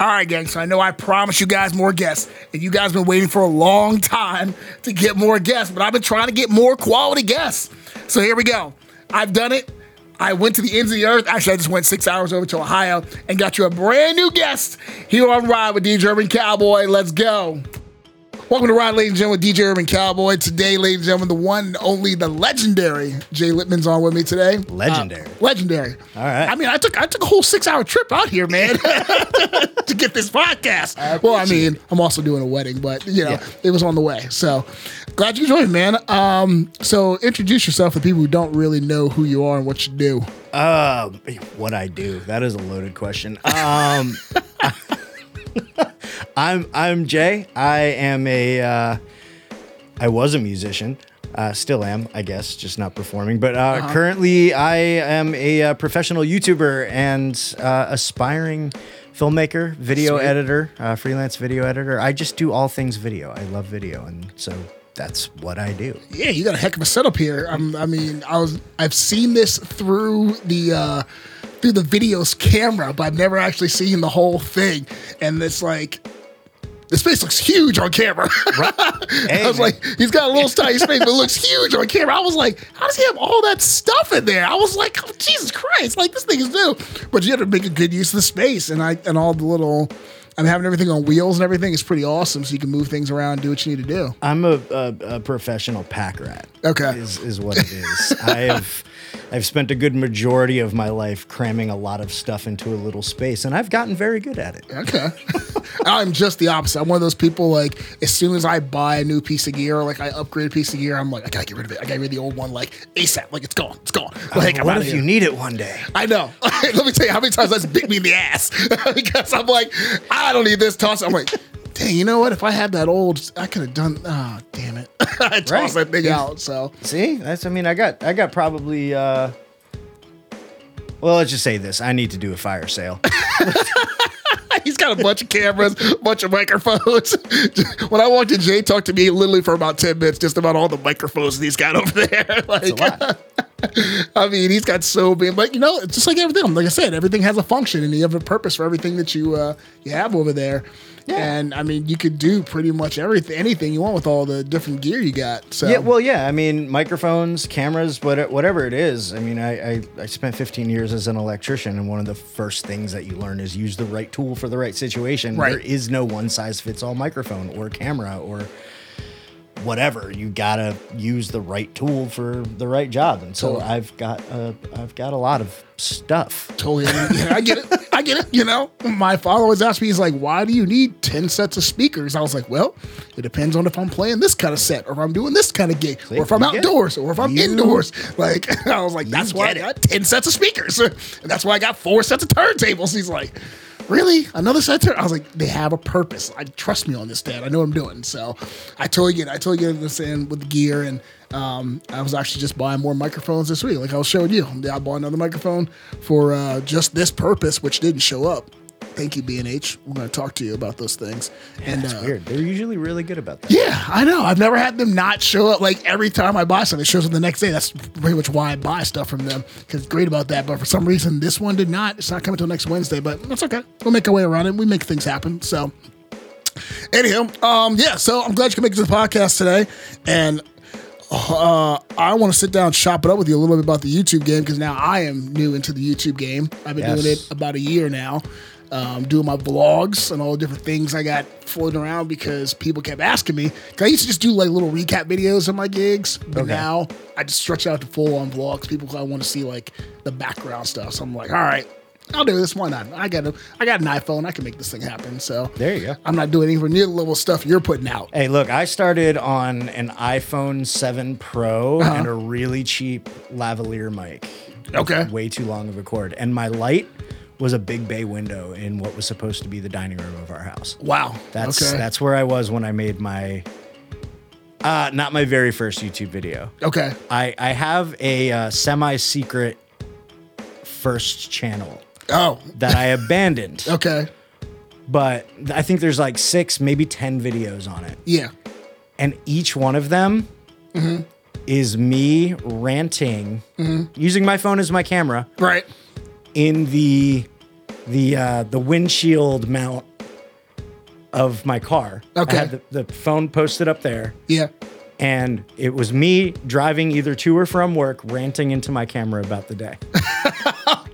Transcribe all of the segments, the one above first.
All right, gang. So I know I promised you guys more guests, and you guys have been waiting for a long time to get more guests, but I've been trying to get more quality guests. So here we go. I've done it. I went to the ends of the earth. Actually, I just went six hours over to Ohio and got you a brand new guest here on Ride with DJ Urban Cowboy. Let's go. Welcome to Ride, ladies and gentlemen, with DJ Urban Cowboy. Today, ladies and gentlemen, the one, and only, the legendary Jay Lippman's on with me today. Legendary. Uh, legendary. All right. I mean, I took I took a whole six hour trip out here, man, to get this podcast. well, I mean, I'm also doing a wedding, but you know, Yeah. it was on the way. So glad you joined, man. Um, so introduce yourself to people who don't really know who you are and what you do. Uh, what I do? That is a loaded question. Um, I'm I'm Jay. I am a uh, I was a musician. Uh, still am, I guess, just not performing. But uh, currently, I am a uh, professional YouTuber and uh, aspiring filmmaker, video Sweet. editor, uh, freelance video editor. I just do all things video. I love video, and so that's what I do. Yeah, you got a heck of a setup here. I'm, I mean, I was I've seen this through the uh, through the video's camera, but I've never actually seen the whole thing. And it's like this space looks huge on camera. Hey, I was man. like, he's got a little tiny space, but it looks huge on camera. I was like, how does he have all that stuff in there? I was like, oh, Jesus Christ, like this thing is new. But you have to make a good use of the space and I and all the little. I'm having everything on wheels and everything is pretty awesome, so you can move things around, and do what you need to do. I'm a, a, a professional pack rat. Okay. is is what it is. I have I've spent a good majority of my life cramming a lot of stuff into a little space, and I've gotten very good at it. Okay. I'm just the opposite. I'm one of those people like as soon as I buy a new piece of gear, or, like I upgrade a piece of gear, I'm like, I gotta get rid of it. I gotta get rid of the old one like ASAP. Like it's gone. It's gone. Like I'm what if here. you need it one day? I know. Let me tell you how many times that's bit me in the ass because I'm like, I don't need this. Toss. it. I'm like, dang. You know what? If I had that old, I could have done. Oh, damn it! I tossed Right. that thing out. So See, that's I mean, I got I got probably. uh well, let's just say this: I need to do a fire sale. he's got a bunch of cameras, a bunch of microphones. when I walked in, Jay talked to me literally for about ten minutes just about all the microphones that he's got over there. like. I mean, he's got so big, but you know, it's just like everything. Like I said, everything has a function, and you have a purpose for everything that you uh, you have over there. And I mean, you could do pretty much everything, anything you want with all the different gear you got. So Yeah, well, yeah. I mean, microphones, cameras, what- whatever it is. I mean, I, I, I spent 15 years as an electrician, and one of the first things that you learn is use the right tool for the right situation. Right. There is no one size fits all microphone or camera or whatever. You gotta use the right tool for the right job, and so Totally. I've got a, I've got a lot of stuff. totally, I get it. I get it. You know, my father always asked me, he's like, "Why do you need ten sets of speakers?" I was like, "Well, it depends on if I'm playing this kind of set, or if I'm doing this kind of gig, or if I'm it. outdoors, or if I'm You- indoors." Like, I was like, "That's why I it. got ten sets of speakers, and that's why I got four sets of turntables." He's like. Really? Another set? Turn-" I was like, they have a purpose. I trust me on this, Dad. I know what I'm doing. So, I totally get. I totally get this in with the gear, and um, I was actually just buying more microphones this week, like I was showing you. I bought another microphone for uh, just this purpose, which didn't show up. Thank you, B&H. We're going to talk to you about those things. and It's uh, weird. They're usually really good about that. yeah, I know. I've never had them not show up. Like every time I buy something, it shows up the next day. That's pretty much why I buy stuff from them because it's great about that. But for some reason, this one did not. It's not coming until next Wednesday, but that's okay. We'll make our way around it. We make things happen. So, anyhow, um, yeah. So I'm glad you can make it to the podcast today, and uh, I want to sit down and chop it up with you a little bit about the YouTube game because now I am new into the YouTube game. I've been doing it about a year now, um, doing my vlogs and all the different things I got floating around because people kept asking me. 'Cause I used to just do like little recap videos of my gigs, but Okay. now I just stretch out to full on vlogs. People I want to see like the background stuff, so I'm like, all right. I'll do this. Why not? I got a, I got an iPhone. I can make this thing happen. So There you go. I'm not doing anywhere near the level stuff you're putting out. Hey, look, I started on an iPhone 7 Pro Uh-huh. and a really cheap lavalier mic. Okay. Way too long of a cord. And my light was a big bay window in what was supposed to be the dining room of our house. Wow. That's okay. that's where I was when I made my uh not my very first YouTube video. okay. I I have a uh, semi-secret first channel Oh. that I abandoned. Okay. But I think there's like 6 maybe 10 videos on it. Yeah. and each one of them Mm-hmm. is me ranting using my phone as my camera Right. In the the uh, the windshield mount of my car. Okay. I had the, the phone posted up there, Yeah. and it was me driving either to or from work, ranting into my camera about the day.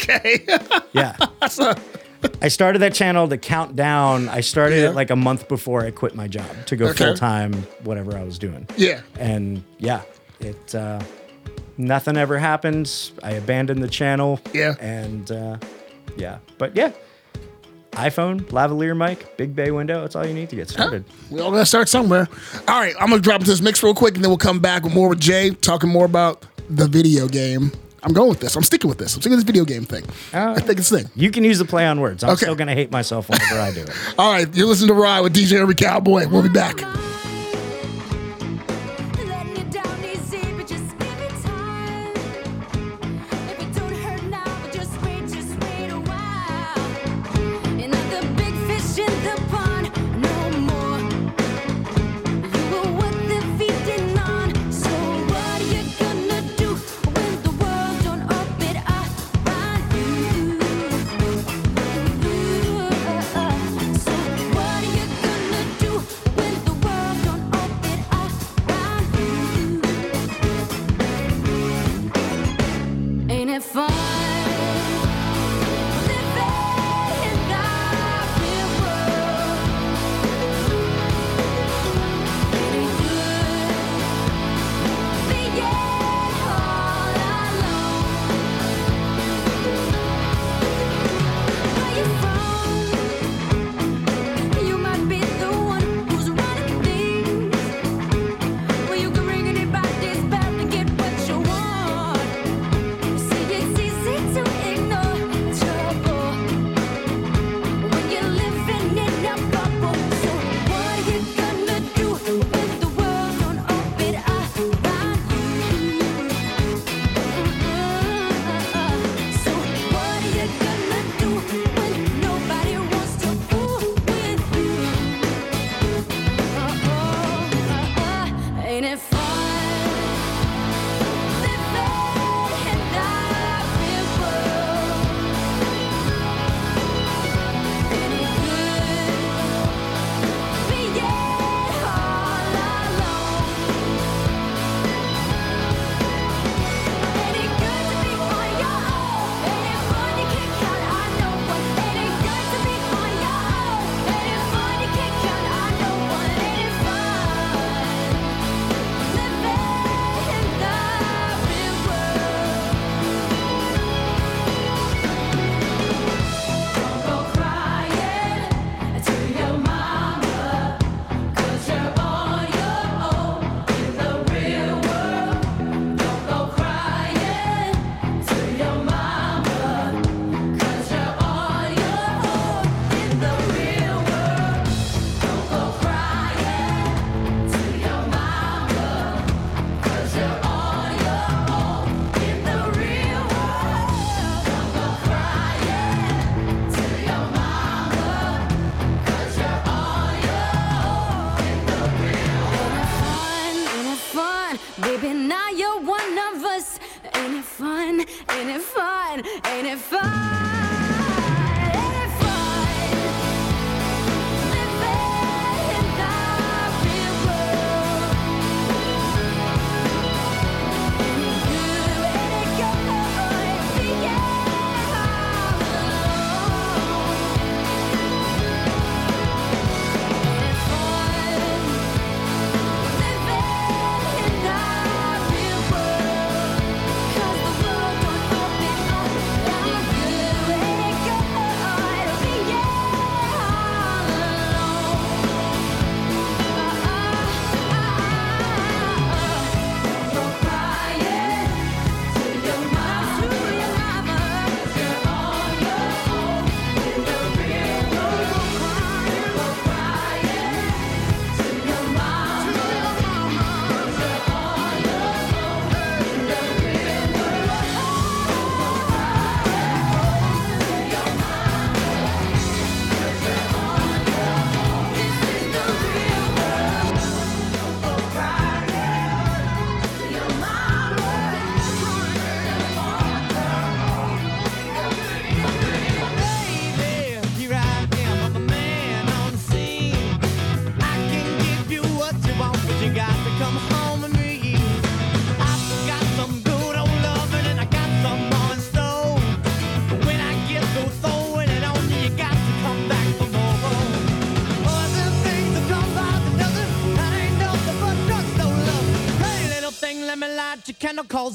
Okay. Yeah. I started that channel to count down. I started Yeah. it like a month before I quit my job to go Okay. full time, whatever I was doing. Yeah. And yeah, it uh, nothing ever happens. I abandoned the channel. Yeah. And uh, yeah, but yeah, iPhone, lavalier mic, big bay window. That's all you need to get started. We all gotta start somewhere. All right, I'm gonna drop into this mix real quick, and then we'll come back with more with Jay, talking more about the video game. I'm going with this. I'm sticking with this. I'm sticking with this video game thing. I think it's the thing. You can use the play on words. I'm Okay. still gonna hate myself whenever I do it. All right, you're listening to Ride with DJ Urban Cowboy. We'll be back.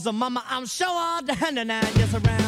goes mama. I'm sure all down and I just around.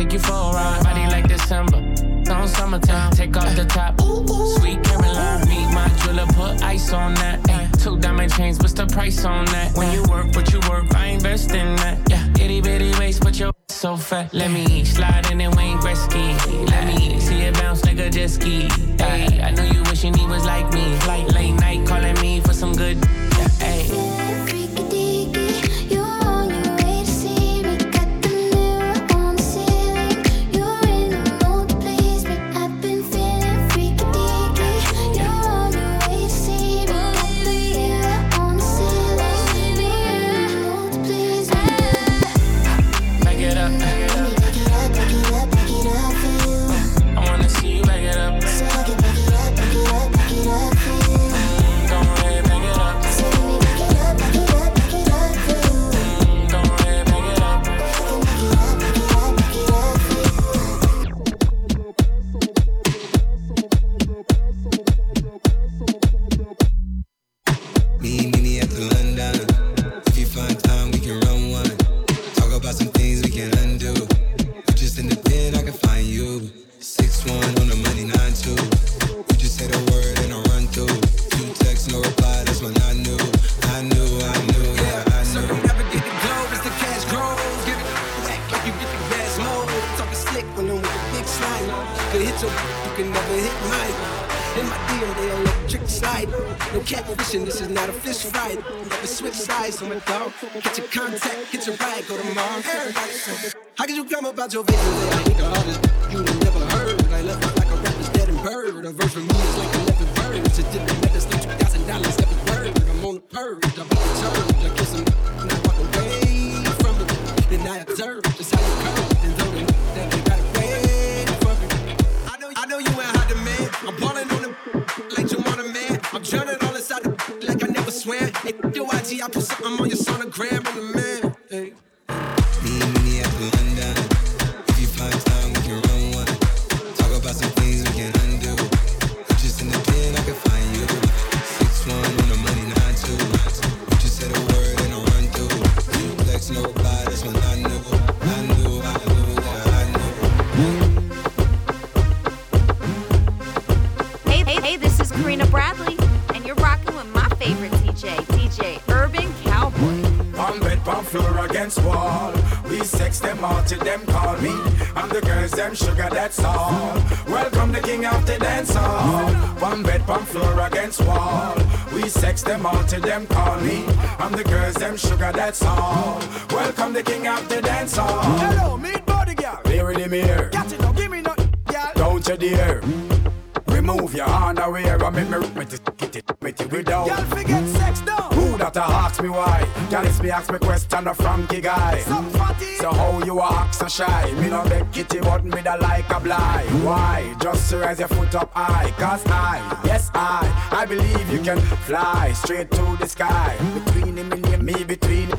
Take you for a ride. Body like December, on summertime. Take off the top, sweet Caroline. Meet my jeweler, put ice on that. Two diamond chains, what's the price on that? When you work, what you work, I invest in that. Yeah, itty bitty waist, but your so fat. Let me slide in and Wayne Gretzky. Let me see it bounce like a jet ski. Ay, I know you wishing he was like me. Late night calling me for some good. Get your ride, go to Mars. How could you come about your vision? Say, I ain't the hardest you never heard. I left it like a rapper's dead and bird. A verse for me is like 11 birds. It's a different method, still $2,000 every word. I'm on the purge, I beat the turd. I kiss him, and I walk away from it. Then I observe just how you curve. And though they, that they gotta wait for me. I know, I know you ain't hot demand. I'm balling on them like Jamar the man. I'm drowning all inside the like I never swam. Hey, yo, IG, I put something on your sonogram. I'm the man. Floor against wall. We sex them all till them call me. I'm the girls them sugar, that's all. Welcome the king of the dance hall. Palm bed, palm floor against wall. We sex them all till them call me. I'm the girls them sugar, that's all. Welcome the king of the dance hall. Hello, meet body girl. Here the mirror. Got it, don't give me no, girl. Don't you dare. Remove your underwear and make me with it, get it, with it without. Y'all forget sex down. That a ask me why? Y'all is me ask me question a Frankie guy. So how you a act so shy? Me no beg kitty but me da like a blind. Why? Just to raise your foot up high. Cause I, yes I, I believe you can fly straight to the sky. Between him and me between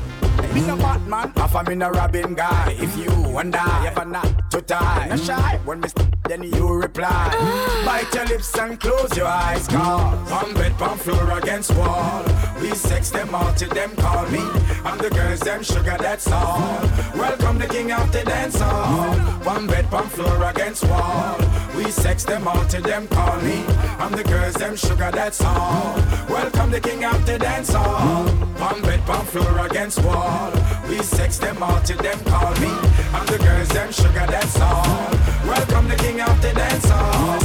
me no Batman, half a me no Robin guy. If you and I ever not to tie, no shy when me then you reply. Ah. Bite your lips and close your eyes, cause on bed, on floor against wall. We sex them all till them call me. I'm the girls, them sugar, that's all. Welcome the king of the dance hall. One bed, on floor against wall. We sex them all till them call me. I'm the girls, them sugar, that's all. Welcome the king of the dance hall. One bed, on floor against wall all. We sex them all till them call me. I'm the girls, them sugar, that's all. Welcome the king of the dance hall.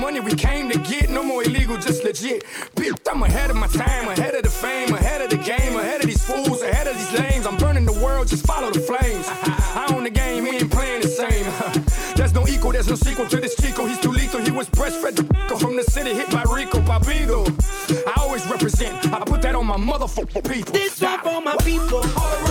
money we came to get. No more illegal, just legit. Bitch, I'm ahead of my time, ahead of the fame, ahead of the game, ahead of these fools, ahead of these lanes. I'm burning the world, just follow the flames. I own the game, we ain't playing the same. There's no equal, there's no sequel to this Chico. He's too lethal, he was breastfed from the city hit by Rico Papido. I always represent, I put that on my motherfucking people. This one for my people. Alright.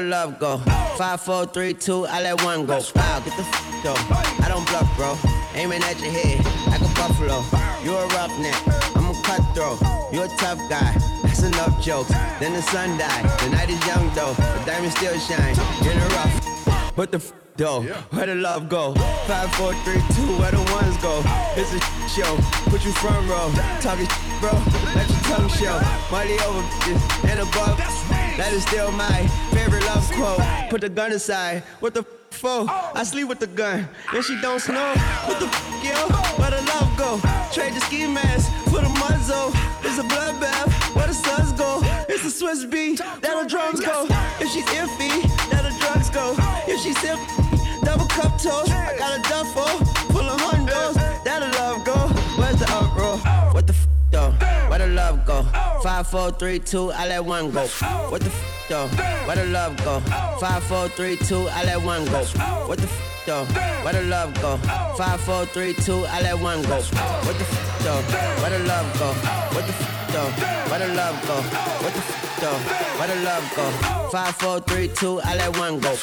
the love go? Five, four, three, two, I let one go. Wow, get the f though. I don't bluff, bro. Aiming at your head like a buffalo. You're a roughneck, I'm a cutthroat. You're a tough guy. That's enough jokes. Then the sun died. The night is young though. The diamond still shines. In the rough. What the f though? Where the love go? Five, four, three, two. Where the ones go? It's a show. Put you front row. Talking bro. Let your tongue show. Money over and above. That is still my love quote. Put the gun aside. What the f- for? I sleep with the gun, and she don't snow. What the f- yo? Where the love go? Trade the ski mask for the muzzle. It's a bloodbath. Where the suns go? It's a Swiss beat. That the drums go. If she's iffy, that the drugs go. If she's sip, double cup toast. I got a duffel full of hundos. That the love go. Where's the uproar? What the Five, four, three, two, I let one go. What the f- though? Where the love go? Five, four, three, two, I let one go. What the f- though? Where the love go? Five, four, three, two, I let one go. What the f- though? Where the love go? What the f- though? Where the love go? What the f- though? Where the love go? Five, four, three, two, I let one go.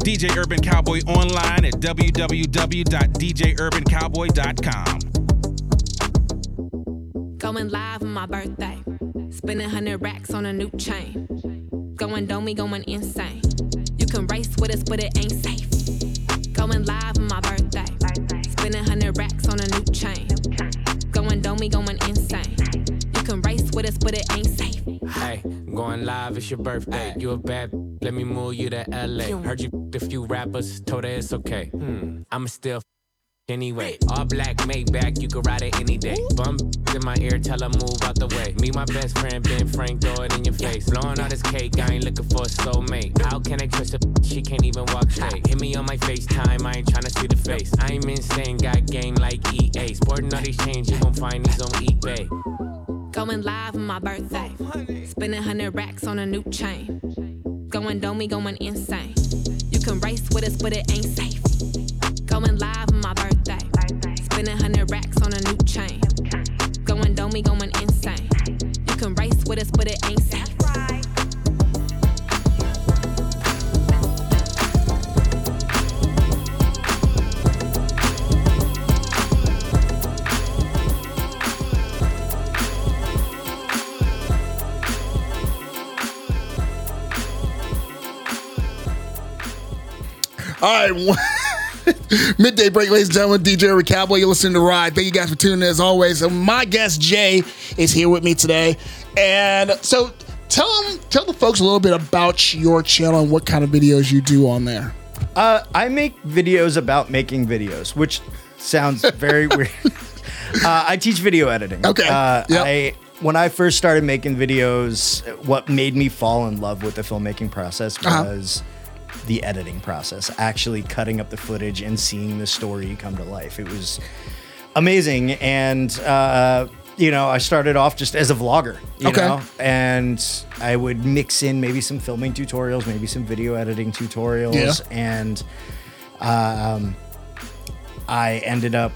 DJ Urban Cowboy online at www.djurbancowboy.com. Going live on my birthday. Spending 100 racks on a new chain. Going domey, going insane. You can race with us, but it ain't safe. Going live on my birthday. Spending 100 racks on a new chain. Going domey, going insane. You can race with us, but it ain't safe. Hey, going live, it's your birthday. You a bad, let me move you to LA. Heard you a few rappers, told her it's okay. Hmm, I'ma still f- anyway. All black, Maybach, you can ride it any day. Bum in my ear, tell her move out the way. Me, my best friend, Ben Frank, throw it in your face. Blowing all this cake, I ain't looking for a soulmate. How can I trust a she can't even walk straight? Hit me on my FaceTime, I ain't trying to see the face. I ain't insane, got game like EA. Sporting all these chains, you gon' find these on eBay. Going live on my birthday. Spending 100 racks on a new chain. Going domey, going insane. You can race with us, but it ain't safe. Going live on my birthday. Spending 100 racks on a new chain. Going domey, going insane. You can race with us, but it ain't safe. All right. Midday break, ladies and gentlemen. DJ Rick Cowboy, you're listening to Ride. Thank you guys for tuning in as always. So my guest Jay is here with me today, and so tell them, tell the folks a little bit about your channel and what kind of videos you do on there. Uh, I make videos about making videos, which sounds very weird. Uh, I teach video editing. Okay. Uh, Yep. I when I first started making videos, what made me fall in love with the filmmaking process Uh-huh. The editing process, actually cutting up the footage and seeing the story come to life. It was amazing. And, uh, you know, I started off just as a vlogger, you Okay. know, and I would mix in maybe some filming tutorials, maybe some video editing tutorials. Yeah. And um, I ended up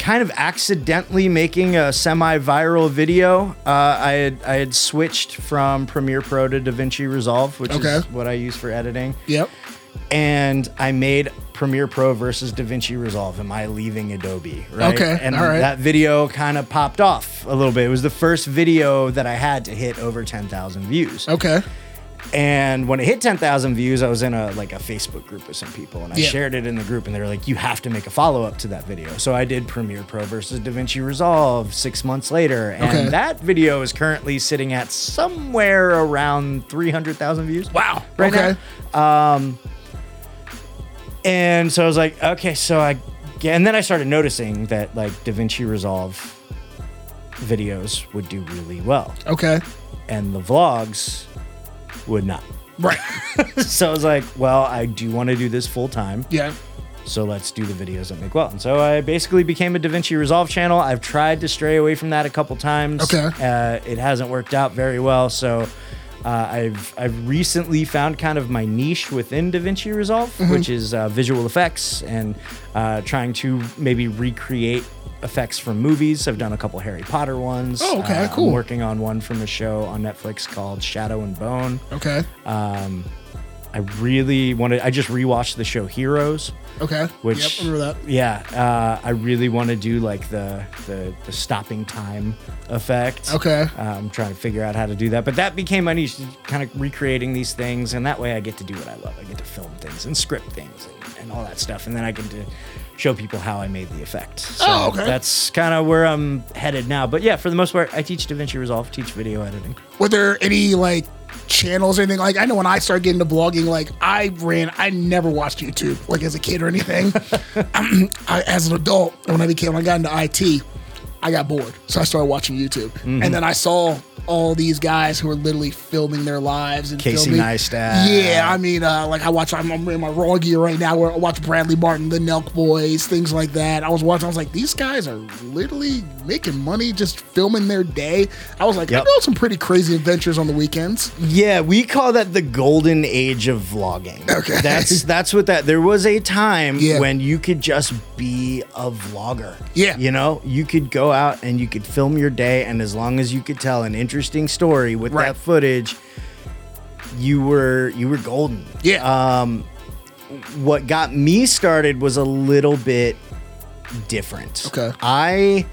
kind of accidentally making a semi-viral video. Uh, I had I had switched from Premiere Pro to DaVinci Resolve, which Okay. is what I use for editing. Yep. And I made Premiere Pro versus DaVinci Resolve. Am I leaving Adobe? Right. Okay, And right. that video kind of popped off a little bit. It was the first video that I had to hit over 10,000 views. Okay. And when it hit 10,000 views, I was in a like a Facebook group with some people and I Yeah. shared it in the group and they were like, you have to make a follow up to that video. So I did Premiere Pro versus DaVinci Resolve six months later. And Okay. that video is currently sitting at somewhere around 300,000 views. Wow. Right okay. now. Um, and so I was like, okay, so I, and then I started noticing that like DaVinci Resolve videos would do really well. Okay. And the vlogs would not. Right. so I was like, well, I do want to do this full time. Yeah. So let's do the videos that make well. And so I basically became a DaVinci Resolve channel. I've tried to stray away from that a couple times. Okay. Uh, it hasn't worked out very well. So uh, I've I've recently found kind of my niche within DaVinci Resolve, Mhm. which is uh, visual effects and uh, trying to maybe recreate effects from movies. I've done a couple Harry Potter ones. Oh, okay, Uh, cool. I'm working on one from a show on Netflix called Shadow and Bone. Okay. Um, I really wanted. I just rewatched the show Heroes. Okay. Which Yep, remember that. Yeah, uh, I really want to do like the, the the stopping time effect. Okay. Uh, I'm trying to figure out how to do that, but that became my niche, kind of recreating these things, and that way I get to do what I love. I get to film things and script things and, and all that stuff, and then I get to show people how I made the effect. So Oh, okay. That's kind of where I'm headed now. But yeah, for the most part, I teach DaVinci Resolve, teach video editing. Were there any like channels or anything like? I know when I started getting into blogging, like I ran, I never watched YouTube like as a kid or anything. I, as an adult, when I became, when I got into IT, I got bored, so I started watching YouTube, Mhm. and then I saw all these guys who are literally filming their lives and Casey filming. Neistat. Yeah, I mean, uh, like I watch, I'm, I'm in my raw gear right now. Where I watch Bradley Martin, the Nelk Boys, things like that. I was watching. I was like, these guys are literally making money just filming their day. I was like, I know some pretty crazy adventures on the weekends. Yeah, we call that the golden age of vlogging. Okay. That's that's what that there was a time Yeah. when you could just be a vlogger. Yeah. You know, you could go out and you could film your day and as long as you could tell an interesting story with Right. that footage, you were you were golden. Yeah. Um what got me started was a little bit different. Okay. I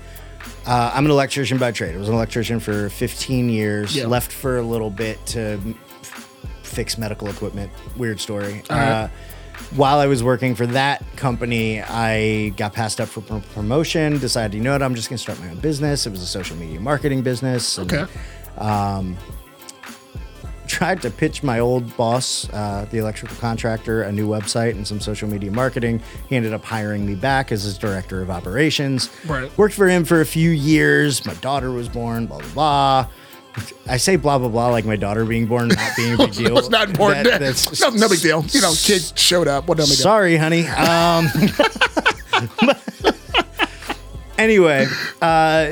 uh, I'm an electrician by trade. I was an electrician for 15 years. Yeah. Left for a little bit to f- fix medical equipment. Weird story. All right. Uh, while I was working for that company, I got passed up for pr- promotion. Decided, you know what? I'm just gonna start my own business. It was a social media marketing business. and, Okay. Um, tried to pitch my old boss, uh, the electrical contractor, a new website and some social media marketing. He ended up hiring me back as his director of operations. Right. Worked for him for a few years. My daughter was born, blah, blah, blah. I say blah, blah, blah, like my daughter being born not being a big deal. it's not important. That- that's no, no big deal. You know, kid showed up. What no big deal. Sorry, honey. Um, anyway, uh,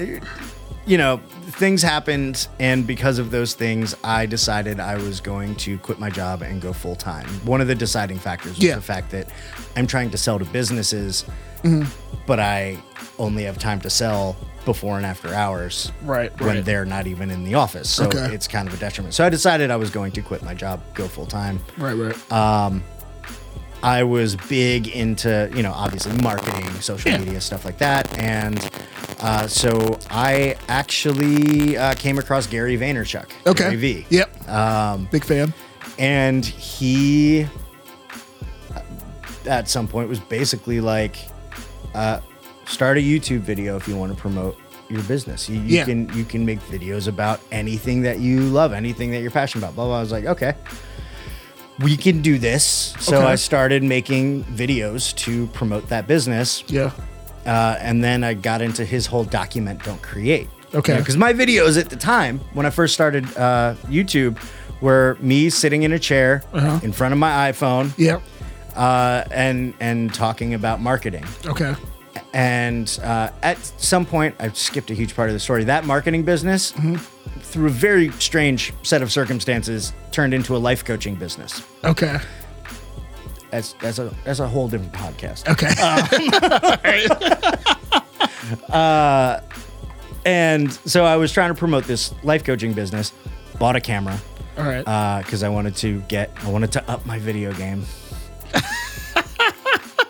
you know, things happened, and because of those things, I decided I was going to quit my job and go full time. One of the deciding factors was Yeah. the fact that I'm trying to sell to businesses, Mhm. but I only have time to sell before and after hours Right, when right. they're not even in the office so Okay. it's kind of a detriment so i decided i was going to quit my job go full time Right, right. um, I was big into, you know, obviously marketing, social media, stuff like that. And uh, so I actually uh, came across Gary Vaynerchuk. Okay. Gary V. Yep. Um, Big fan. and he, uh, at some point, was basically like, uh, start a YouTube video if you want to promote your business. You, you Yeah. can you can make videos about anything that you love, anything that you're passionate about. Blah blah. I was like, okay, we can do this. So Okay. I started making videos to promote that business. Yeah. Uh, and then I got into his whole document, don't create. Okay. Because my videos at the time, when I first started uh, YouTube, were me sitting in a chair Uh-huh. in front of my iPhone. Yep. Uh, and and talking about marketing. Okay. And uh, at some point, I skipped a huge part of the story. That marketing business, through a very strange set of circumstances, turned into a life coaching business. Okay. That's that's a that's a whole different podcast. Okay. uh, and so I was trying to promote this life coaching business. Bought a camera. All right. Because I wanted to get, I wanted to up my video game.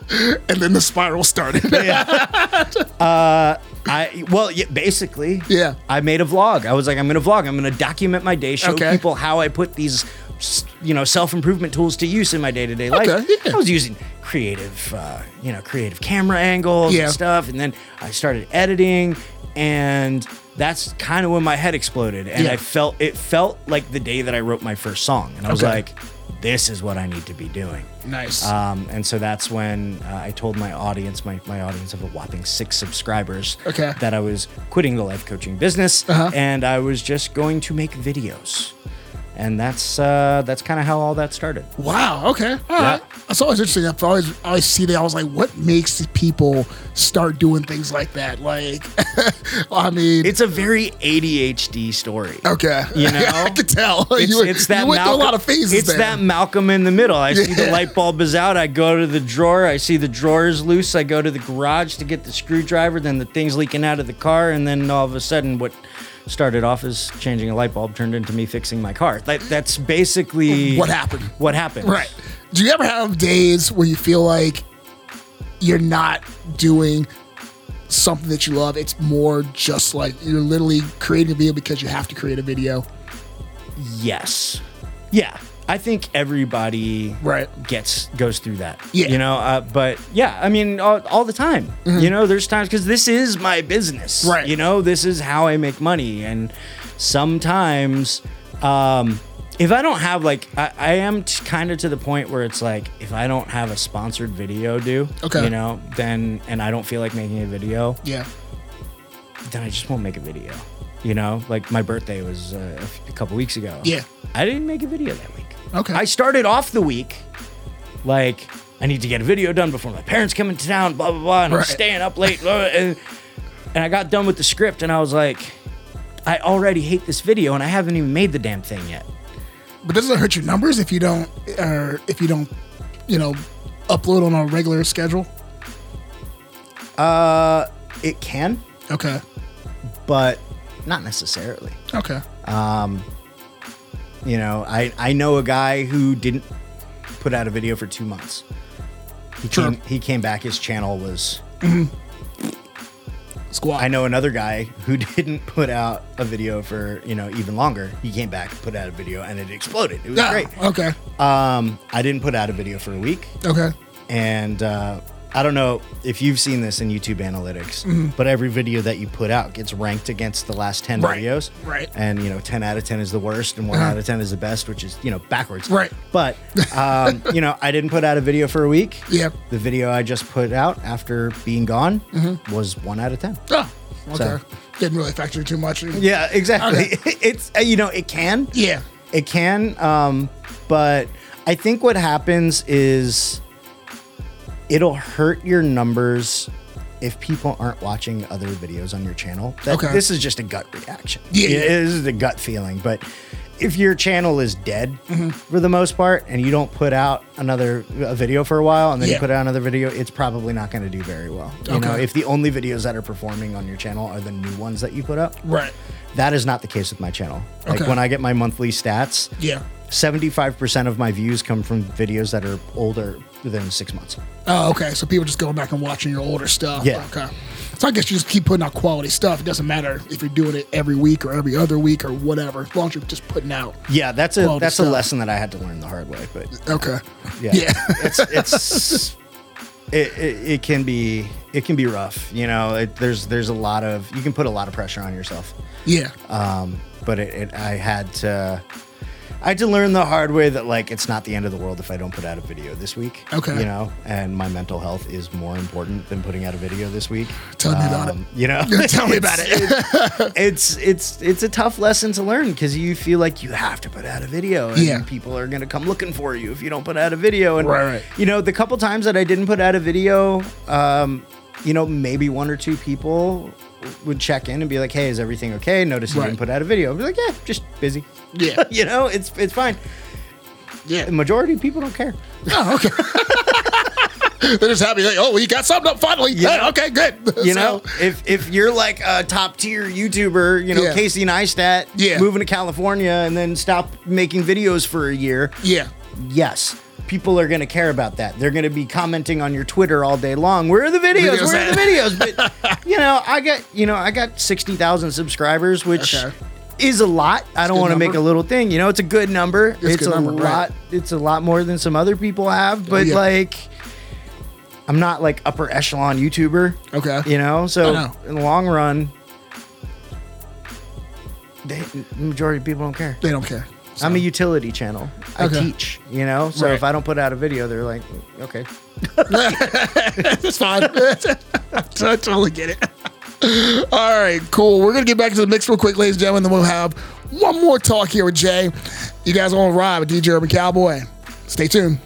and then the spiral started. Uh, I well, yeah, basically, yeah. I made a vlog. I was like, I'm gonna vlog. I'm gonna document my day, show Okay. people how I put these, you know, self improvement tools to use in my day to day life. Yeah. I was using creative, uh, you know, creative camera angles Yeah. and stuff, and then I started editing, and that's kind of when my head exploded, and. I felt it felt like the day that I wrote my first song, and I was Okay. like, this is what I need to be doing. Nice. Um, and so that's when uh, I told my audience, my, my audience of a whopping six subscribers, Okay. that I was quitting the life coaching business Uh-huh. and I was just going to make videos. And that's uh, that's kind of how all that started. Wow. Okay. All right. That's always interesting. I've always I always see that. I was like, what makes people start doing things like that? Like, I mean, It's a very ADHD story. okay. You know, I could tell. It's, you, it's that you went through a Malcolm- lot of phases. It's there. that Malcolm in the middle. I see the light bulb is out. I go to the drawer. I see the drawer is loose. I go to the garage to get the screwdriver. Then the thing's leaking out of the car, and then all of a sudden, what started off as changing a light bulb turned into me fixing my car. That, that's basically What happened. What happened? Right. Do you ever have days where you feel like you're not doing something that you love? It's more just like you're literally creating a video because you have to create a video. Yes. Yeah. I think everybody right gets goes through that. Yeah. You know, uh, but yeah, I mean, all, all the time. Mhm. You know, there's times because this is my business. Right. You know, this is how I make money, and sometimes, um, if I don't have like, I, I am t- kind of to the point where it's like, if I don't have a sponsored video due, Okay. you know, then and I don't feel like making a video, Yeah. then I just won't make a video. You know, like my birthday was uh, a f- a couple weeks ago. Yeah. I didn't make a video that week. Okay. I started off the week like I need to get a video done before my parents come into town, blah blah blah, and I'm staying up late, blah, and, and I got done with the script, and I was like, I already hate this video, and I haven't even made the damn thing yet. But doesn't it hurt your numbers if you don't, or if you don't, you know, upload on a regular schedule? Uh, it can, Okay. but not necessarily. Okay. Um, you know, I I know a guy who didn't put out a video for two months. He Sure. came he came back. His channel was. Squad. I know another guy who didn't put out a video for you know even longer. He came back, put out a video, and it exploded. It was Yeah, great. Okay. Um, I didn't put out a video for a week, Okay. and uh, I don't know if you've seen this in YouTube analytics, Mhm. but every video that you put out gets ranked against the last ten Right, videos. right. And you know, ten out of ten is the worst, and one Uh-huh. out of ten is the best, which is you know backwards. Right. But um, you know, I didn't put out a video for a week. Yep. The video I just put out after being gone Mhm. was one out of ten. Oh. Okay. So- Didn't really factor too much. Yeah, exactly. Okay. It's uh, you know it can. Yeah. It can. Um, but I think what happens is it'll hurt your numbers if people aren't watching other videos on your channel. That, Okay. This is just a gut reaction. Yeah, yeah. This is a gut feeling. But if your channel is dead Mm-hmm. for the most part and you don't put out another a video for a while and then Yeah. you put out another video, it's probably not going to do very well. You know, if the only videos that are performing on your channel are the new ones that you put up. Right. That is not the case with my channel. Like Okay. when I get my monthly stats, Yeah. 75% of my views come from videos that are older than six months. Oh, okay. So people just going back and watching your older stuff. Yeah. Okay. So I guess you just keep putting out quality stuff. It doesn't matter if you're doing it every week or every other week or whatever. As long as you're just putting out. Yeah, that's a that's stuff. a lesson that I had to learn the hard way. But Okay. yeah, Yeah. it's it's it, it, it can be it can be rough. You know, it, there's there's a lot of you can put a lot of pressure on yourself. Yeah. Um, but it, it I had to I had to learn the hard way that like it's not the end of the world if I don't put out a video this week. Okay. You know, and my mental health is more important than putting out a video this week. Tell me about it. You know, Tell me about it. it's it's it's a tough lesson to learn because you feel like you have to put out a video, and Yeah. people are gonna come looking for you if you don't put out a video. And Right, right. you know, the couple times that I didn't put out a video, um, you know, maybe one or two people would check in and be like, "Hey, is everything okay?" Notice you Right. didn't put out a video. I'd be like, "Yeah, just busy." Yeah. you know, it's it's fine. Yeah. The majority of people don't care. Oh, okay. They're just happy. Like, oh, you got something up finally. Yeah. Hey, okay, good. You So- know, if if you're like a top tier YouTuber, you know, Yeah. Casey Neistat, Yeah. moving to California and then stop making videos for a year. Yeah. Yes. People are going to care about that. They're going to be commenting on your Twitter all day long. Where are the videos? Videos Where are the videos? But you know, I got you know, I got sixty thousand subscribers, which Okay. is a lot. I don't want to make a little thing. You know, it's a good number. a It's, good a number, right. lot. It's a lot more than some other people have. Oh, but yeah. like, I'm not like upper echelon YouTuber. Okay. You know, so know. in the long run, they, the majority of people don't care. They don't care. I'm a utility channel. I Okay. teach, you know. So Right. if I don't put out a video, they're like, okay. That's fine. I totally get it. All right, cool. We're gonna get back to the mix real quick, ladies and gentlemen. Then we'll have one more talk here with Jay. You guys on ride with DJ Urban Cowboy. Stay tuned.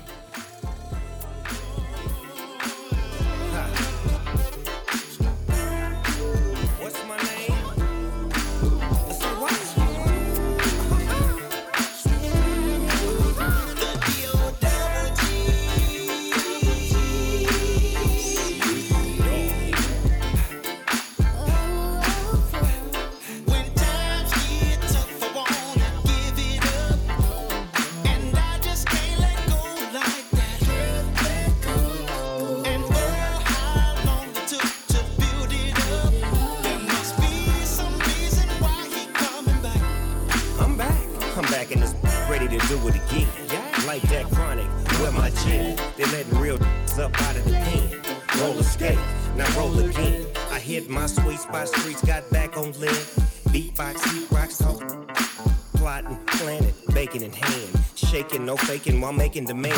While making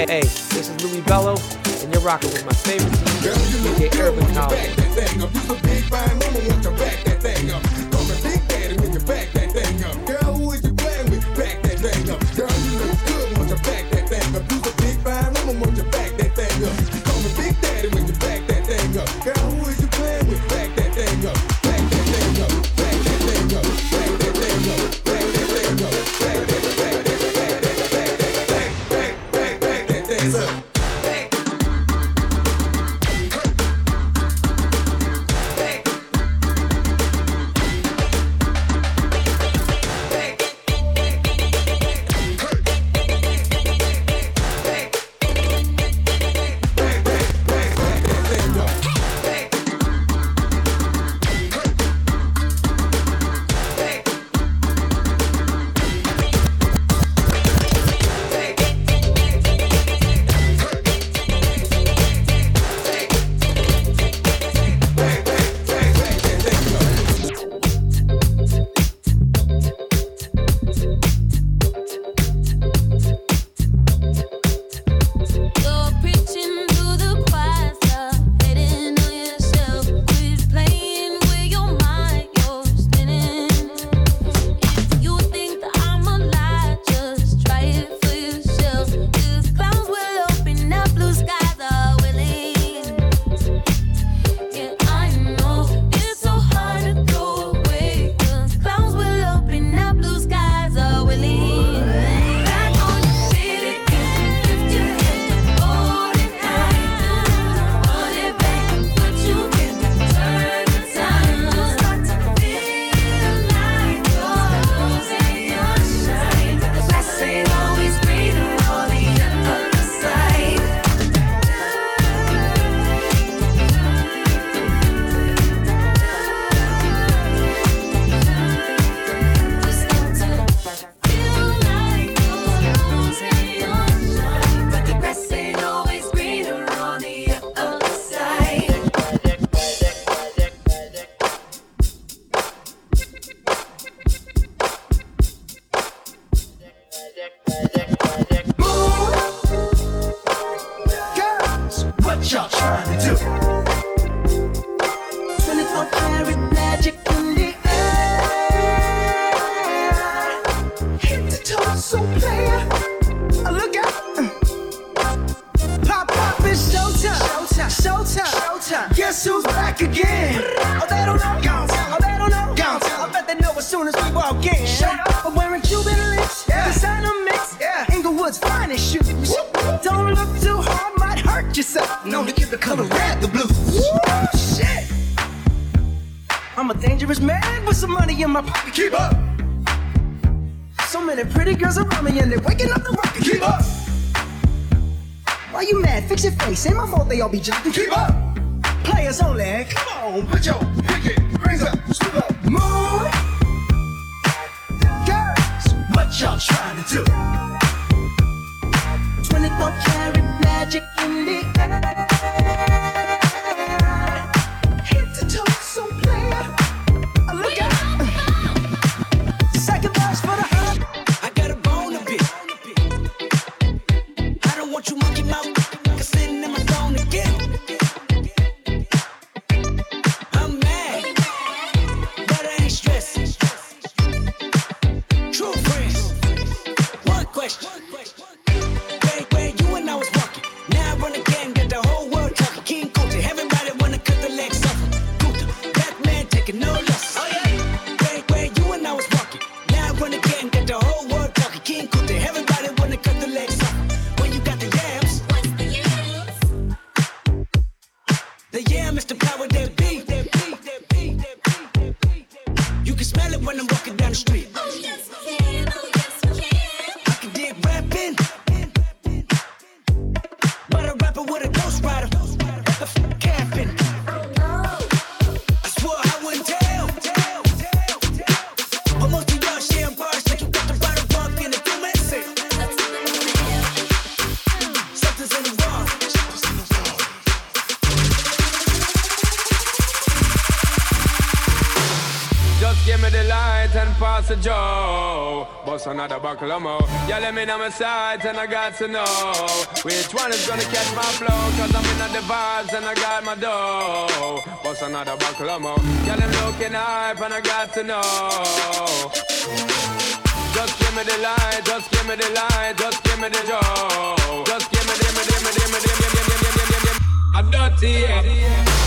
Hey, hey, this is Louis Bello, and you're rocking with my favorite DJ, Urban Cowboy. So many pretty girls around me and they're waking up the rocket. Keep up. Why you mad? Fix your face. Ain't my fault they all be jumping. Keep up. Players only. Come on, put your pinky rings up. scoop up. Move. Girls, what y'all trying to do? 24 karat magic in the air. And I got to know which one is gonna catch my flow. Cause I'm in the vibes and I got my dough. Bust another buckle of more. Yeah, them looking hype and I got to know. Just give me the light, just give me the light, just give me the Joe. Just give me, give me, give me, give me, give me, give me, give me, give me, give me. I'm dirty. Yeah. I'm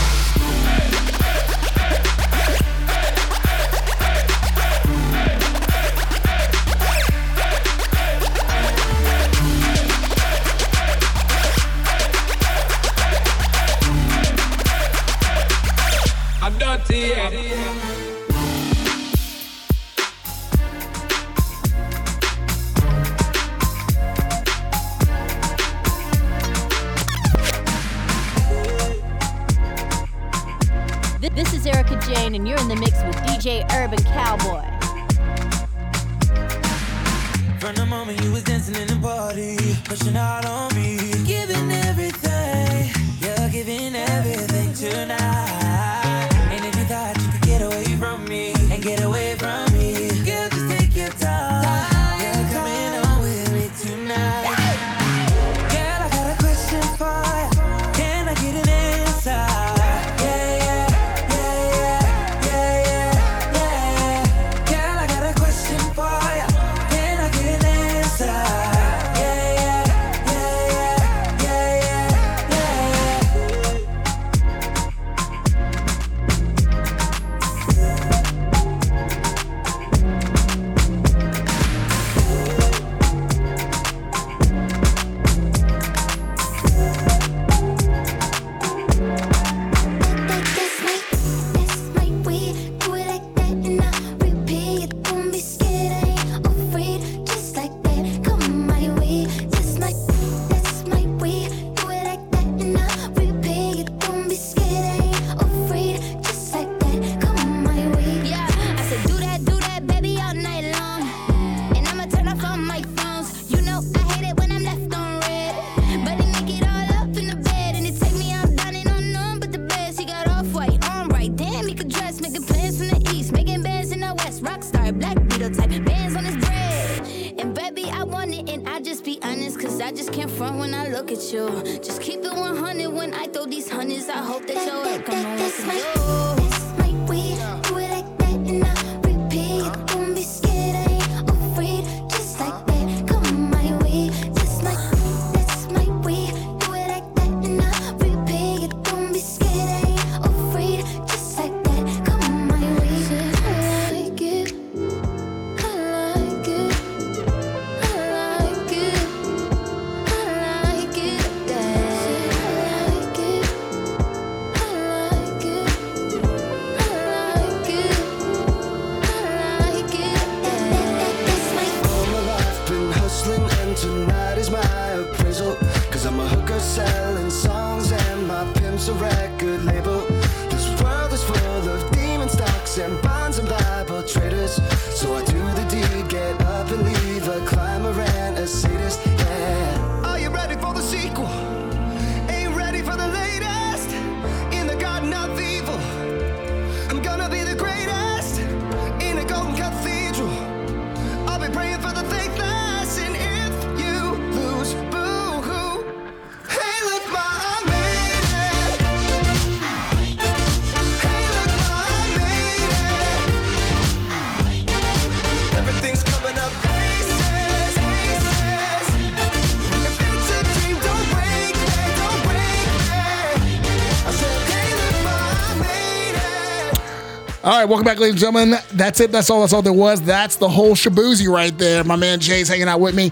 right, welcome back, ladies and gentlemen. That's it. That's all. That's all there was. That's the whole shaboozy right there. My man Jay's hanging out with me.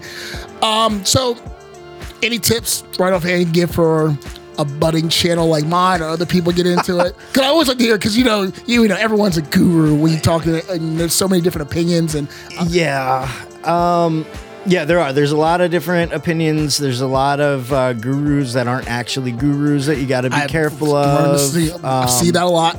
Um, so, any tips right off hand you give for a budding channel like mine or other people get into it? Because I always like to hear because you know you know everyone's a guru when you talk to and there's so many different opinions and Yeah. Um, yeah, there are. There's a lot of different opinions. There's a lot of uh, gurus that aren't actually gurus that you got to be I- careful of. see- I see Um, that a lot.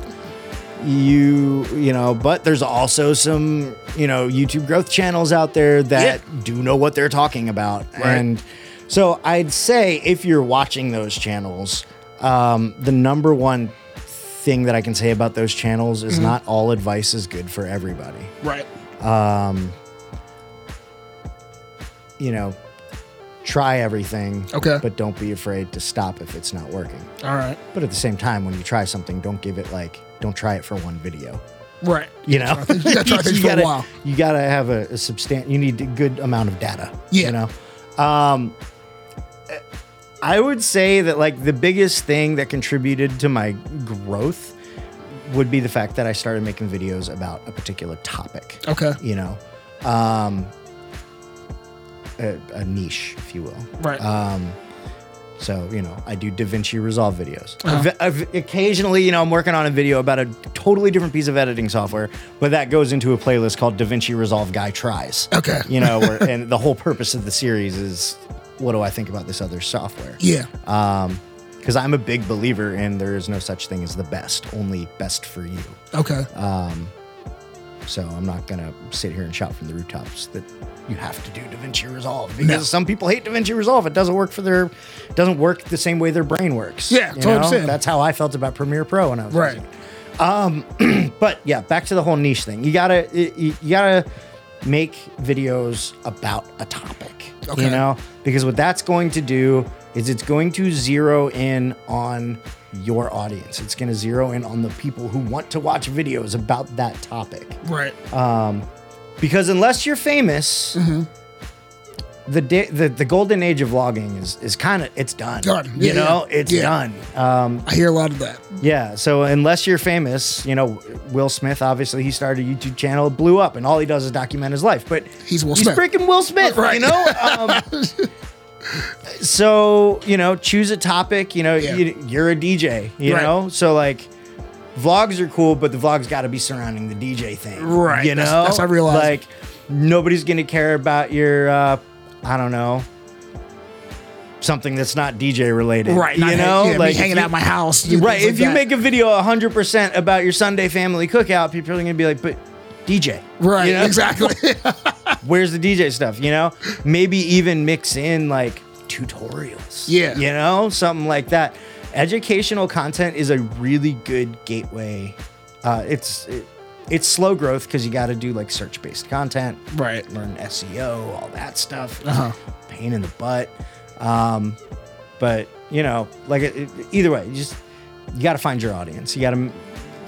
You, you know, but there's also some, you know, YouTube growth channels out there that do know what they're talking about. Right. And so I'd say if you're watching those channels, um, the number one thing that I can say about those channels is Mhm. not all advice is good for everybody. Right. Um, you know, try everything. Okay. But don't be afraid to stop if it's not working. All right. But at the same time, when you try something, don't give it like, don't try it for one video. Right. You know, you gotta try things You for a gotta- while. You gotta have a, a substan You need a good amount of data. Yeah. You know, um, I would say that like the biggest thing that contributed to my growth would be the fact that I started making videos about a particular topic. Okay. You know, um, a, a niche, if you will. Right. Um, so you know, I do DaVinci Resolve videos. Uh-huh. I've- I've- occasionally, you know, I'm working on a video about a totally different piece of editing software, but that goes into a playlist called DaVinci Resolve Guy Tries. Okay. You know, where, and the whole purpose of the series is, what do I think about this other software? Yeah. Um, because I'm a big believer in there is no such thing as the best, only best for you. Okay. Um, so I'm not gonna sit here and shout from the rooftops that you have to do DaVinci Resolve because No. some people hate DaVinci Resolve. It doesn't work for their, it doesn't work the same way their brain works. Yeah, know? understand. That's how I felt about Premiere Pro when I was Right. Um, but yeah, back to the whole niche thing. You gotta, you, you gotta make videos about a topic. Okay. You know, because what that's going to do is it's going to zero in on your audience. It's going to zero in on the people who want to watch videos about that topic. Right. Um, because unless you're famous, Mm-hmm. the, da- the the golden age of vlogging is is kind of it's done. Done. You Yeah, know, yeah. it's Yeah. done. Um, I hear a lot of that. yeah. So unless you're famous, you know, Will Smith obviously he started a YouTube channel, it blew up, and all he does is document his life. But He's Will he's Smith. freaking Will Smith, Right. You know. Um, so you know, choose a topic. You know, Yeah. you, you're a DJ. You Right. know, so like. Vlogs are cool, but the vlogs got to be surrounding the DJ thing, Right, You know, that's- that's what I realized. Like, nobody's gonna care about your, uh, I don't know, something that's not DJ related, Right, You know, yeah, like hanging you- at my house, right? If like you that. make a video 100 percent about your Sunday family cookout, people are gonna be like, "But DJ, Right. you know? Exactly. Where's the DJ stuff? You know, maybe even mix in like tutorials. Yeah. you know, something like that. Educational content is a really good gateway. Uh, it's it, it's slow growth because you got to do like search based content, Right. Learn SEO, all that stuff. Uh-huh. Pain in the butt. Um, but you know, like it, it- either way, you just you got to find your audience. You got to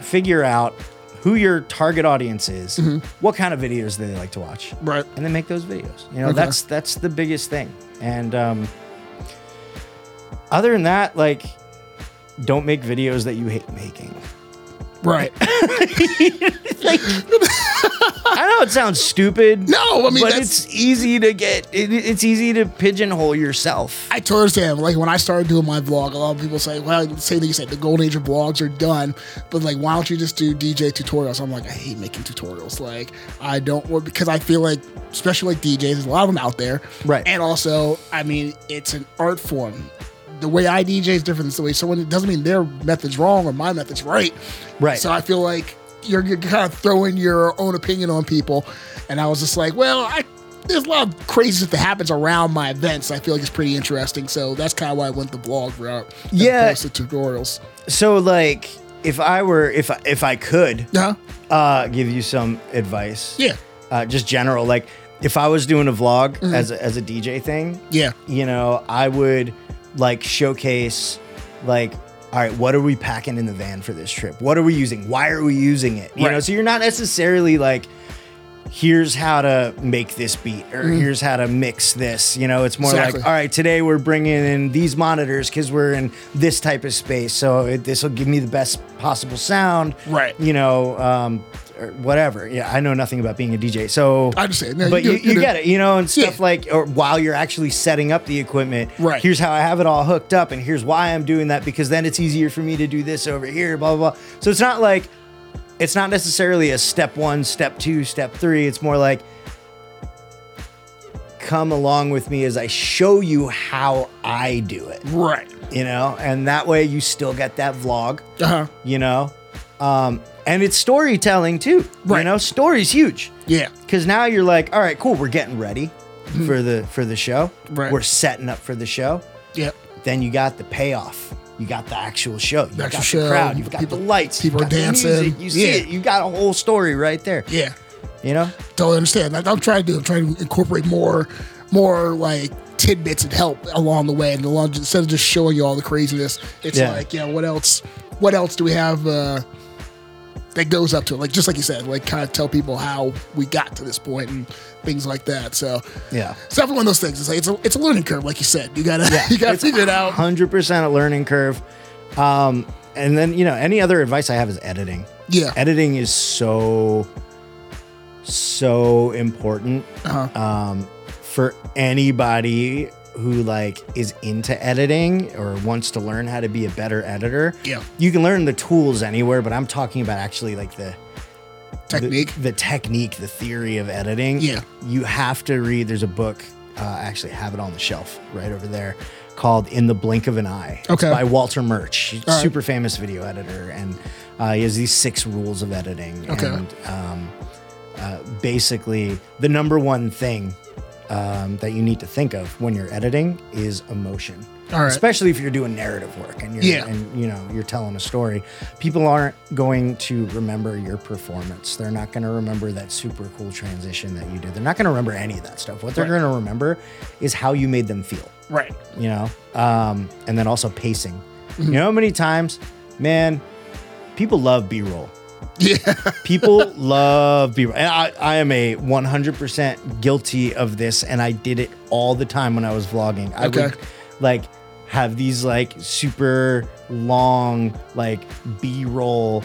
figure out who your target audience is, what kind of videos they like to watch, Mm-hmm. right? and then make those videos. You know, Okay. that's that's the biggest thing. And um, other than that, like, don't make videos that you hate making. Right. I know it sounds stupid. No, I mean, but it's easy to get. It, it's easy to pigeonhole yourself. I totally understand. Like when I started doing my vlog, a lot of people say, "Well, same thing you said. The golden age of vlogs are done." But like, why don't you just do DJ tutorials? I'm like, I hate making tutorials. Like, I don't want because I feel like, especially like DJs, there's a lot of them out there, right? And also, I mean, it's an art form. The way I DJ is different than the way someone. It doesn't mean their method's wrong or my method's right. Right. So I feel like you're, you're kind of throwing your own opinion on people, and I was just like, well, I there's a lot of crazy stuff that happens around my events. I feel like it's pretty interesting. So that's kind of why I went the vlog route. Yeah. opposed to tutorials. So like, if I were, if I, if I could, uh, give you some advice. Yeah. Uh, just general, like, if I was doing a vlog Mhm. as a, as a DJ thing, Yeah. you know, I would like showcase, like, all right, what are we packing in the van for this trip? What are we using? Why are we using it? You know, so you're not necessarily like, here's how to make this beat or Mhm. here's how to mix this. You know, it's more Exactly. like, all right, today we're bringing in these monitors because we're in this type of space. So this will give me the best possible sound. Right. You know, um, or whatever. Yeah, I know nothing about being a DJ, so I understand. No, but you you, you, get it, you know, and stuff Yeah. like, or while you're actually setting up the equipment, Right. Here's how I have it all hooked up, and here's why I'm doing that because then it's easier for me to do this over here, blah blah blah. So it's not like it's not necessarily a step one, step two, step three. It's more like come along with me as I show you how I do it. Right. You know, and that way you still get that vlog. Uh-huh. You know, um, and it's storytelling too. You know, story's huge. Yeah. Because now you're like, all right, cool. We're getting ready for the for the show. Right. We're setting up for the show. Yep. Then you got the payoff. You got the actual show. You actual got show, the crowd. You've got people- the lights. people are dancing. music, You see Yeah. it. You got a whole story right there. Yeah. You know. Totally understand. Like I'm trying to do. I'm trying to incorporate more, more like tidbits and help along the way, and along instead of just showing you all the craziness, it's Yeah. like, yeah, what else? What else do we have uh, that goes up to it? Like just like you said, like kind of tell people how we got to this point and things like that. So Yeah. it's definitely one of those things. It's like it's a it's a learning curve, like you said. You gotta you gotta figure it out. Hundred percent a learning curve. Um, and then you know, any other advice I have is editing. Yeah. editing is so so important Uh-huh. um, for anybody who like is into editing or wants to learn how to be a better editor. Yeah. you can learn the tools anywhere, but I'm talking about actually like the Technique. the, the technique, the theory of editing. Yeah. You have to read. There's a book. Uh, I actually have it on the shelf right over there called "In the Blink of an Eye." It's Okay. by Walter Murch. He's a All right. super famous video editor, and uh, he has these six rules of editing. Okay. And um, uh, basically, the number one thing um, that you need to think of when you're editing is emotion. Right. Especially if you're doing narrative work and you're Yeah. and you know you're telling a story. People aren't going to remember your performance. They're not going to remember that super cool transition that you did. They're not going to remember any of that stuff. What they're Right. going to remember is how you made them feel Right. you know um, and then also pacing Mm-hmm. you know how many times man people love b-roll Yeah. people love b-roll and I, I am a 100% guilty of this and i did it all the time when i was vlogging i Okay. would like have these like super long like b-roll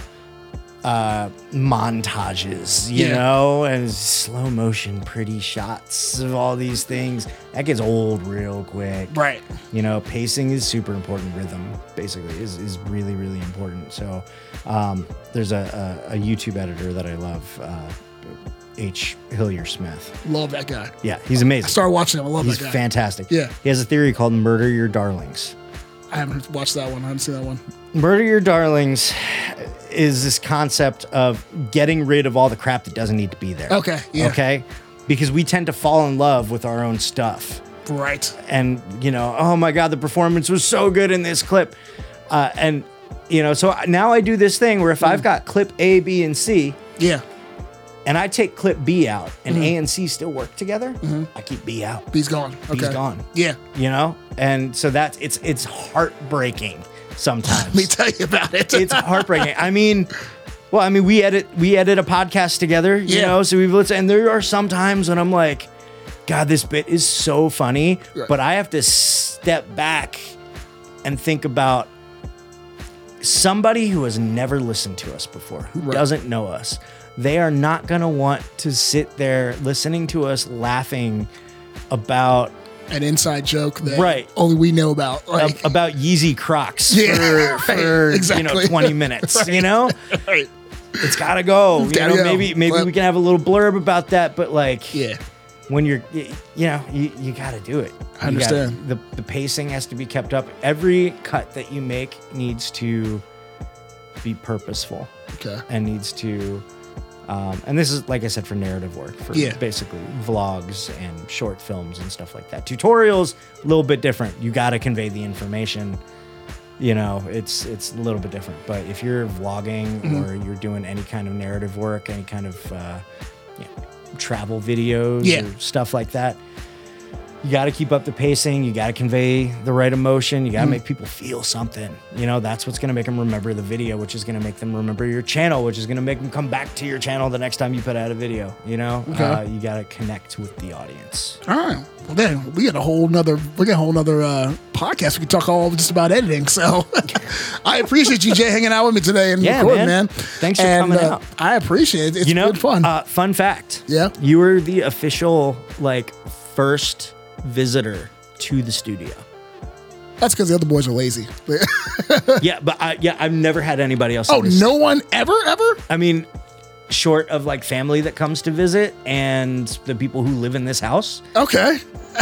uh montages you Yeah. know and slow motion pretty shots of all these things that gets old real quick Right. you know pacing is super important rhythm basically is, is really really important so um, there's a, a, a youtube editor that i love uh, h hillier smith Love that guy. yeah he's amazing I started watching him. I love he's that guy. He's fantastic Yeah. he has a theory called murder your darlings I haven't watched that one. I haven't seen that one. Murder Your Darlings is this concept of getting rid of all the crap that doesn't need to be there. Okay, yeah. Okay. Because we tend to fall in love with our own stuff. Right. And, you know, oh my God, the performance was so good in this clip. Uh, and, you know, so now I do this thing where if I've got clip A, B, and C, Yeah. and I take clip B out and Mhm. A and C still work together, I keep B out. B's gone. Okay. B's gone. Yeah. You know? And so that's it's it's heartbreaking sometimes. Let me tell you about it. it's heartbreaking. I mean, well, I mean, we edit we edit a podcast together, you Yeah. know. So we've listened, and there are some times when I'm like, God, this bit is so funny, Right. but I have to step back and think about somebody who has never listened to us before, who Right. doesn't know us. They are not gonna want to sit there listening to us laughing about An inside joke that Right. only we know about. Like, ab- about Yeezy Crocs Yeah, for, right, for you exactly. know 20 minutes. You know, right. it's gotta go. You know, go. maybe maybe Well- we can have a little blurb about that, but like, Yeah. when you're, you know, you, you gotta do it. I You gotta- understand. the the pacing has to be kept up. Every cut that you make needs to be purposeful Okay. and needs to. Um, and this is like I said for narrative work, for Yeah. basically vlogs and short films and stuff like that. Tutorials a little bit different. You got to convey the information. You know, it's it's a little bit different. But if you're vlogging Mhm. or you're doing any kind of narrative work, any kind of uh, you know, travel videos Yeah. or stuff like that, you got to keep up the pacing. You got to convey the right emotion. You got to Mm. make people feel something. You know, that's what's going to make them remember the video, which is going to make them remember your channel, which is going to make them come back to your channel the next time you put out a video. You know, Okay. uh, you got to connect with the audience. All right. Well, then we got a whole nother we got a whole nother uh, podcast. We can talk all just about editing. So I appreciate you, Jay, hanging out with me today and Yeah, recording, man. man. Thanks for And, coming uh, out. I appreciate it. It's you know, fun. Uh, fun fact. Yeah. You were the official like first visitor to the studio. That's because the other boys are lazy. yeah, but I, yeah, I've never had anybody else. oh, no one ever, ever? I mean, short of like family that comes to visit and the people who live in this house. Okay.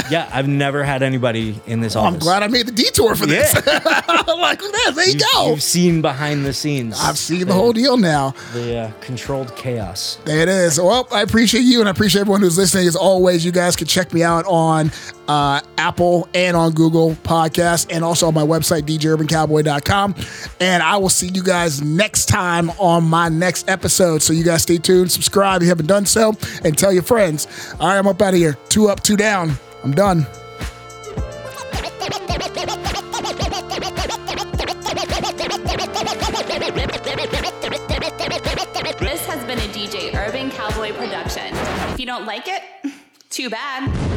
Yeah, I've never had anybody in this Oh, I'm glad I made the detour for this. like that. There you You've- go. You've seen behind the scenes. I've seen the whole deal now. The uh, controlled chaos. There it is. Well, I appreciate you and I appreciate everyone who's listening. As always, you guys can check me out on uh, Apple and on Google Podcasts and also on my website, djurbancowboy.com. And I will see you guys next time on my next episode. So you guys stay tuned, subscribe if you haven't done so, and tell your friends. All right, I'm up out of here. Two up, two down. I'm done. This has been a DJ Urban Cowboy production. If you don't like it, too bad.